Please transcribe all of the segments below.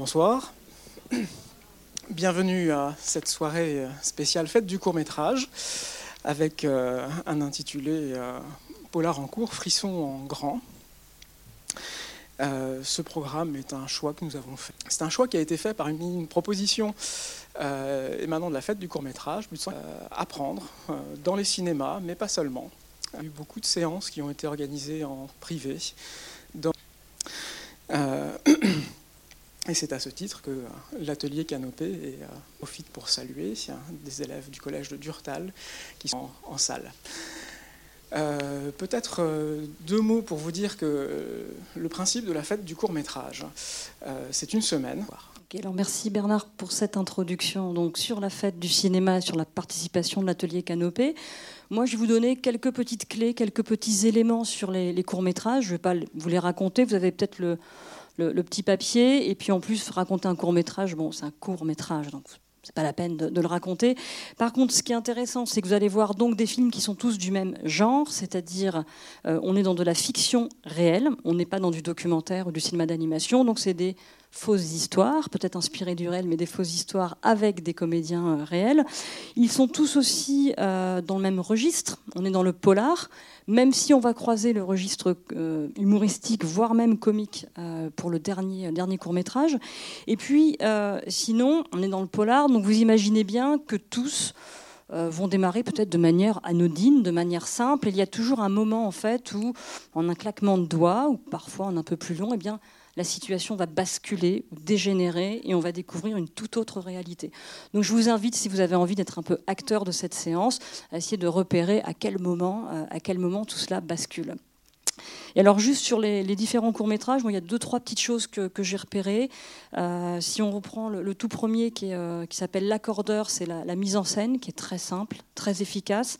Bonsoir. Bienvenue à cette soirée spéciale fête du court métrage avec euh, un intitulé euh, Polar en cours, frisson en grand. Euh, ce programme est un choix que nous avons fait. C'est un choix qui a été fait par une, proposition émanant de la fête du court métrage, apprendre dans les cinémas, mais pas seulement. Il y a eu beaucoup de séances qui ont été organisées en privé. Dans, Et c'est à ce titre que euh, l'atelier Canopé euh, profite pour saluer des élèves du collège de Durtal qui sont en, salle. Euh, peut-être deux mots pour vous dire que le principe de la fête du court métrage, c'est une semaine. alors merci Bernard pour cette introduction donc sur la fête du cinéma, sur la participation de l'atelier Canopé. Moi, je vais vous donner quelques petites clés, quelques petits éléments sur les, les courts métrages. Je ne vais pas vous les raconter. Vous avez peut-être le, le, petit papier, et puis en plus raconter un court métrage. Bon, c'est un court métrage, donc c'est pas la peine de, le raconter. Par contre, ce qui est intéressant, c'est que vous allez voir donc des films qui sont tous du même genre, c'est-à-dire euh, on est dans de la fiction réelle, on n'est pas dans du documentaire ou du cinéma d'animation, donc c'est des fausses histoires, peut-être inspirées du réel, mais des fausses histoires avec des comédiens euh, réels. Ils sont tous aussi euh, dans le même registre, on est dans le polar, même si on va croiser le registre euh, humoristique, voire même comique, pour le dernier, dernier court métrage. Et puis, sinon, on est dans le polar, donc vous imaginez bien que tous vont démarrer peut-être de manière anodine, de manière simple. il y a toujours un moment en fait où, en un claquement de doigts, ou parfois en un peu plus long, eh bien, la situation va basculer, dégénérer, et on va découvrir une toute autre réalité. Donc je vous invite, si vous avez envie d'être un peu acteur de cette séance, à essayer de repérer à quel moment, euh, à quel moment tout cela bascule. Et alors juste sur les, différents courts-métrages, il y a deux, trois petites choses que, j'ai repérées. Euh, si on reprend le, tout premier qui, euh, qui s'appelle L'accordeur, c'est la, la, mise en scène qui est très simple, très efficace,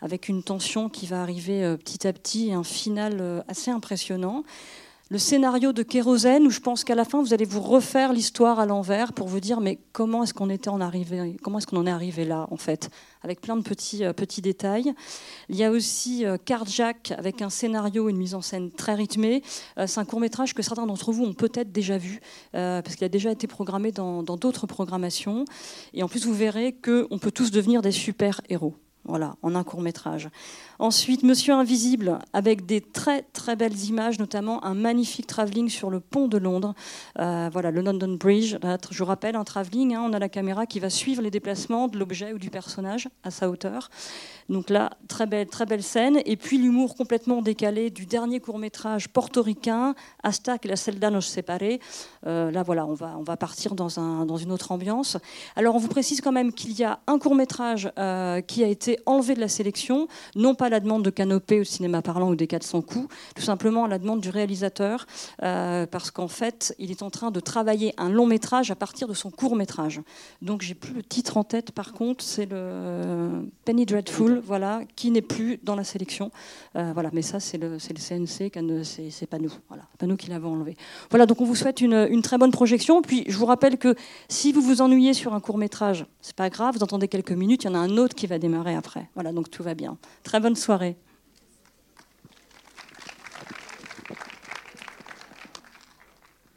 avec une tension qui va arriver petit à petit et un final assez impressionnant le scénario de Kérosène, où je pense qu'à la fin, vous allez vous refaire l'histoire à l'envers pour vous dire, mais comment est-ce qu'on était en comment est-ce qu'on en est arrivé là, en fait, avec plein de petits, euh, petits détails. Il y a aussi euh, avec un scénario, une mise en scène très rythmée. Euh, c'est un court métrage que certains d'entre vous ont peut-être déjà vu, euh, parce qu'il a déjà été programmé dans d'autres programmations. Et en plus, vous verrez qu'on peut tous devenir des super héros. Voilà, en un court métrage. Ensuite, Monsieur Invisible, avec des très très belles images, notamment un magnifique travelling sur le pont de Londres. Euh, voilà, le London Bridge. Je rappelle, un travelling, hein, on a la caméra qui va suivre les déplacements de l'objet ou du personnage à sa hauteur. Donc là, très belle, très belle scène. Et puis l'humour complètement décalé du dernier court métrage portoricain, Hasta que la celda nos separe. Euh, là, voilà, on va, on va partir dans, un, dans une autre ambiance. Alors, on vous précise quand même qu'il y a un court métrage euh, qui a été enlevé de la sélection, non pas la demande de Canopée au cinéma parlant ou des 400 coups, tout simplement à la demande du réalisateur, euh, parce qu'en fait, il est en train de travailler un long métrage à partir de son court métrage. Donc j'ai plus le titre en tête, par contre, c'est le Penny Dreadful, voilà, qui n'est plus dans la sélection. Euh, voilà, mais ça, c'est le, CNC, c'est pas nous, voilà, pas nous qui l'avons enlevé. Voilà, donc on vous souhaite une, très bonne projection. Puis je vous rappelle que si vous vous ennuyez sur un court métrage, c'est pas grave, vous entendez quelques minutes, il y en a un autre qui va démarrer Voilà, donc tout va bien. Très bonne soirée.